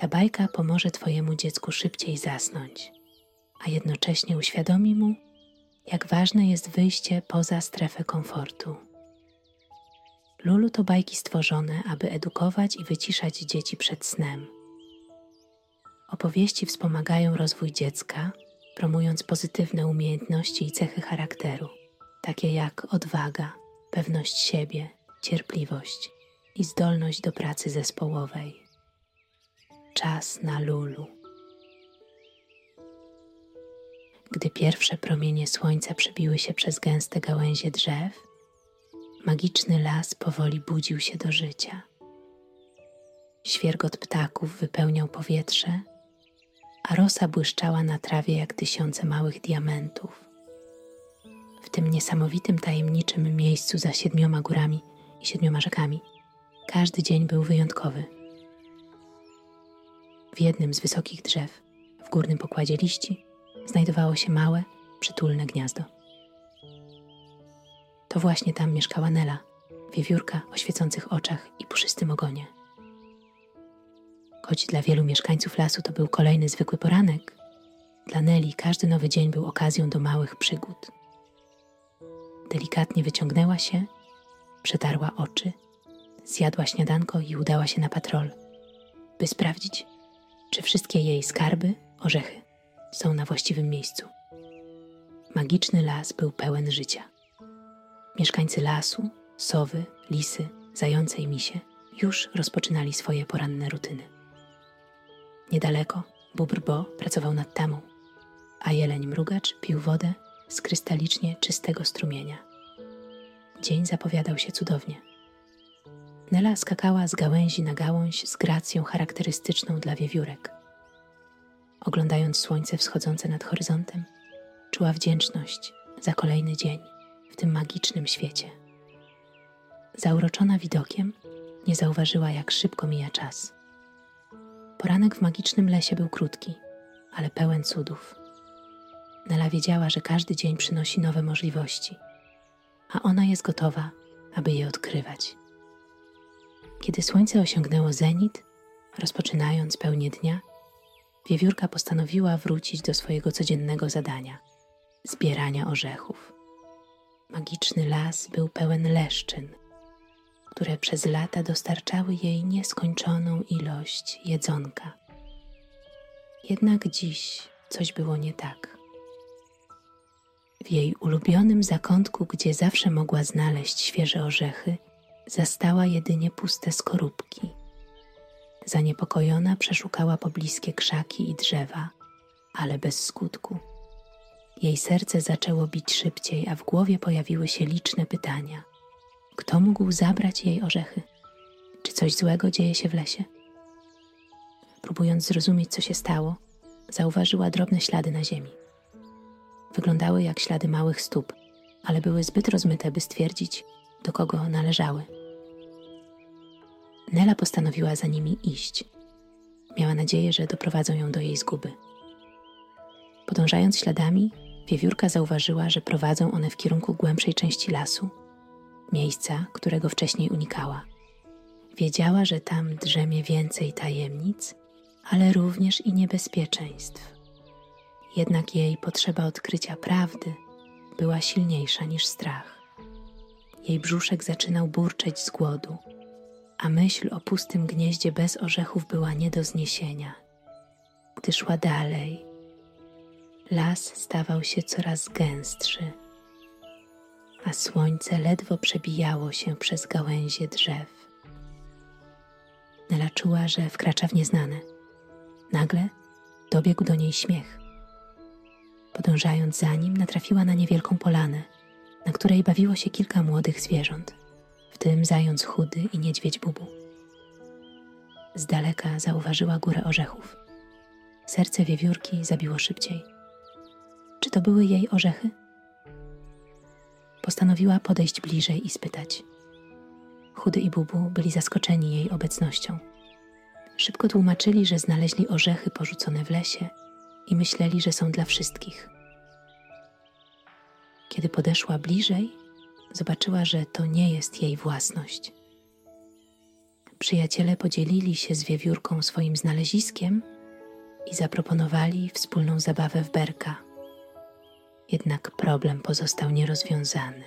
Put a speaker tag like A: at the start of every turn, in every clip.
A: Ta bajka pomoże Twojemu dziecku szybciej zasnąć, a jednocześnie uświadomi mu, jak ważne jest wyjście poza strefę komfortu. Lulu to bajki stworzone, aby edukować i wyciszać dzieci przed snem. Opowieści wspomagają rozwój dziecka, promując pozytywne umiejętności i cechy charakteru, takie jak odwaga, pewność siebie, cierpliwość i zdolność do pracy zespołowej. Czas na Lulu. Gdy pierwsze promienie słońca przebiły się przez gęste gałęzie drzew, magiczny las powoli budził się do życia. Świergot ptaków wypełniał powietrze, a rosa błyszczała na trawie jak tysiące małych diamentów. W tym niesamowitym, tajemniczym miejscu za siedmioma górami i siedmioma rzekami każdy dzień był wyjątkowy. W jednym z wysokich drzew, w górnym pokładzie liści, znajdowało się małe, przytulne gniazdo. To właśnie tam mieszkała Nela, wiewiórka o świecących oczach i puszystym ogonie. Choć dla wielu mieszkańców lasu to był kolejny zwykły poranek, dla Neli każdy nowy dzień był okazją do małych przygód. Delikatnie wyciągnęła się, przetarła oczy, zjadła śniadanko i udała się na patrol, by sprawdzić, czy wszystkie jej skarby, orzechy są na właściwym miejscu. Magiczny las był pełen życia. Mieszkańcy lasu, sowy, lisy, zające i misie już rozpoczynali swoje poranne rutyny. Niedaleko bóbr Bo pracował nad tamą, a jeleń mrugacz pił wodę z krystalicznie czystego strumienia. Dzień zapowiadał się cudownie. Nela skakała z gałęzi na gałąź z gracją charakterystyczną dla wiewiórek. Oglądając słońce wschodzące nad horyzontem, czuła wdzięczność za kolejny dzień w tym magicznym świecie. Zauroczona widokiem, nie zauważyła, jak szybko mija czas. Poranek w magicznym lesie był krótki, ale pełen cudów. Nela wiedziała, że każdy dzień przynosi nowe możliwości, a ona jest gotowa, aby je odkrywać. Kiedy słońce osiągnęło zenit, rozpoczynając pełnię dnia, wiewiórka postanowiła wrócić do swojego codziennego zadania zbierania orzechów. Magiczny las był pełen leszczyn, które przez lata dostarczały jej nieskończoną ilość jedzonka. Jednak dziś coś było nie tak. W jej ulubionym zakątku, gdzie zawsze mogła znaleźć świeże orzechy, zastała jedynie puste skorupki. Zaniepokojona przeszukała pobliskie krzaki i drzewa, ale bez skutku. Jej serce zaczęło bić szybciej, a w głowie pojawiły się liczne pytania. Kto mógł zabrać jej orzechy? Czy coś złego dzieje się w lesie? Próbując zrozumieć, co się stało, zauważyła drobne ślady na ziemi. Wyglądały jak ślady małych stóp, ale były zbyt rozmyte, by stwierdzić, do kogo należały. Nela postanowiła za nimi iść. Miała nadzieję, że doprowadzą ją do jej zguby. Podążając śladami, wiewiórka zauważyła, że prowadzą one w kierunku głębszej części lasu, miejsca, którego wcześniej unikała. Wiedziała, że tam drzemie więcej tajemnic, ale również i niebezpieczeństw. Jednak jej potrzeba odkrycia prawdy była silniejsza niż strach. Jej brzuszek zaczynał burczeć z głodu a myśl o pustym gnieździe bez orzechów była nie do zniesienia. Gdy szła dalej, las stawał się coraz gęstszy, a słońce ledwo przebijało się przez gałęzie drzew. Nela czuła, że wkracza w nieznane. Nagle dobiegł do niej śmiech. Podążając za nim, natrafiła na niewielką polanę, na której bawiło się kilka młodych zwierząt tym zając chudy i niedźwiedź bubu. Z daleka zauważyła górę orzechów. Serce wiewiórki zabiło szybciej. Czy to były jej orzechy? Postanowiła podejść bliżej i spytać. Chudy i bubu byli zaskoczeni jej obecnością. Szybko tłumaczyli, że znaleźli orzechy porzucone w lesie i myśleli, że są dla wszystkich. Kiedy podeszła bliżej, zobaczyła, że to nie jest jej własność. przyjaciele podzielili się z wiewiórką swoim znaleziskiem i zaproponowali wspólną zabawę w berka. Jednak problem pozostał nierozwiązany.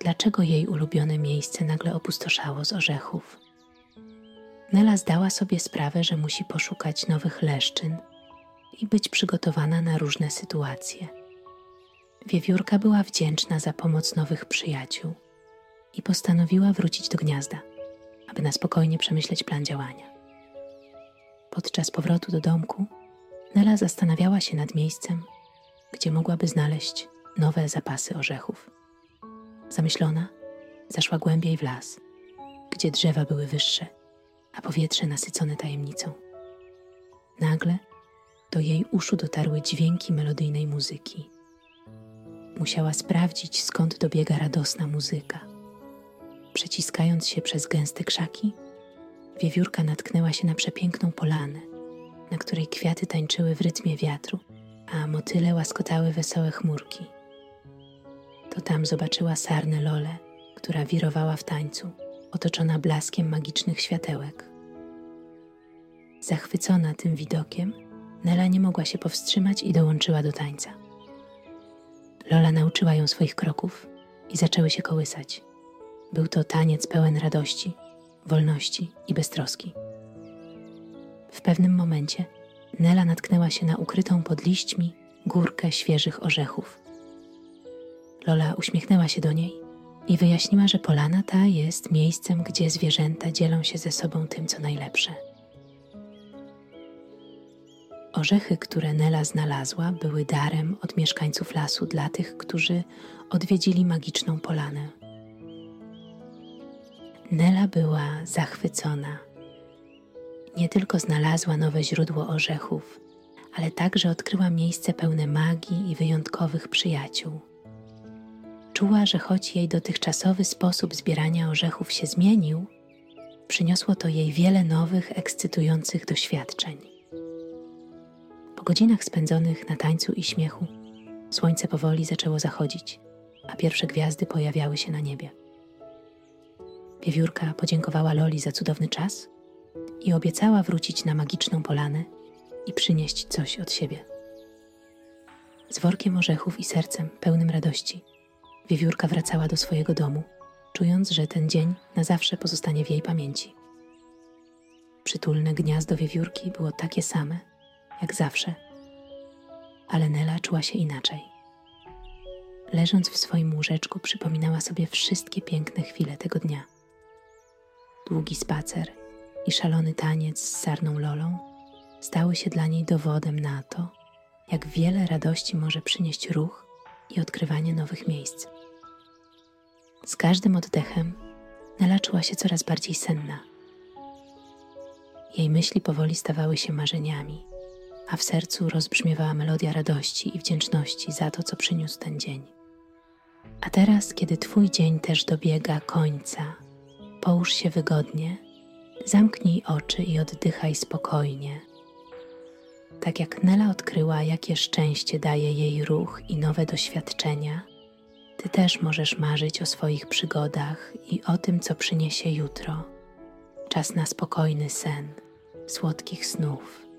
A: Dlaczego jej ulubione miejsce nagle opustoszało z orzechów? Nela zdała sobie sprawę, że musi poszukać nowych leszczyn i być przygotowana na różne sytuacje. Wiewiórka była wdzięczna za pomoc nowych przyjaciół i postanowiła wrócić do gniazda, aby na spokojnie przemyśleć plan działania. Podczas powrotu do domku Nela zastanawiała się nad miejscem, gdzie mogłaby znaleźć nowe zapasy orzechów. Zamyślona, zaszła głębiej w las, gdzie drzewa były wyższe, a powietrze nasycone tajemnicą. Nagle do jej uszu dotarły dźwięki melodyjnej muzyki. Musiała sprawdzić, skąd dobiega radosna muzyka. Przeciskając się przez gęste krzaki, wiewiórka natknęła się na przepiękną polanę, na której kwiaty tańczyły w rytmie wiatru, a motyle łaskotały wesołe chmurki. To tam zobaczyła sarnę Lolę, która wirowała w tańcu, otoczona blaskiem magicznych światełek. Zachwycona tym widokiem, Nela nie mogła się powstrzymać i dołączyła do tańca. Lola nauczyła ją swoich kroków i zaczęły się kołysać. Był to taniec pełen radości, wolności i beztroski. W pewnym momencie Nela natknęła się na ukrytą pod liśćmi górkę świeżych orzechów. Lola uśmiechnęła się do niej i wyjaśniła, że polana ta jest miejscem, gdzie zwierzęta dzielą się ze sobą tym, co najlepsze. Orzechy, które Nela znalazła, były darem od mieszkańców lasu dla tych, którzy odwiedzili magiczną polanę. Nela była zachwycona. Nie tylko znalazła nowe źródło orzechów, ale także odkryła miejsce pełne magii i wyjątkowych przyjaciół. Czuła, że choć jej dotychczasowy sposób zbierania orzechów się zmienił, przyniosło to jej wiele nowych, ekscytujących doświadczeń. Po godzinach spędzonych na tańcu i śmiechu, słońce powoli zaczęło zachodzić, a pierwsze gwiazdy pojawiały się na niebie. Wiewiórka podziękowała Loli za cudowny czas i obiecała wrócić na magiczną polanę i przynieść coś od siebie. Z workiem orzechów i sercem pełnym radości, wiewiórka wracała do swojego domu, czując, że ten dzień na zawsze pozostanie w jej pamięci. Przytulne gniazdo wiewiórki było takie same, jak zawsze, ale Nela czuła się inaczej. Leżąc w swoim łóżeczku, przypominała sobie wszystkie piękne chwile tego dnia. Długi spacer i szalony taniec z sarną Lolą stały się dla niej dowodem na to, jak wiele radości może przynieść ruch i odkrywanie nowych miejsc. Z każdym oddechem Nela czuła się coraz bardziej senna. Jej myśli powoli stawały się marzeniami, a w sercu rozbrzmiewała melodia radości i wdzięczności za to, co przyniósł ten dzień. A teraz, kiedy Twój dzień też dobiega końca, połóż się wygodnie, zamknij oczy i oddychaj spokojnie. Tak jak Nela odkryła, jakie szczęście daje jej ruch i nowe doświadczenia, Ty też możesz marzyć o swoich przygodach i o tym, co przyniesie jutro. Czas na spokojny sen, słodkich snów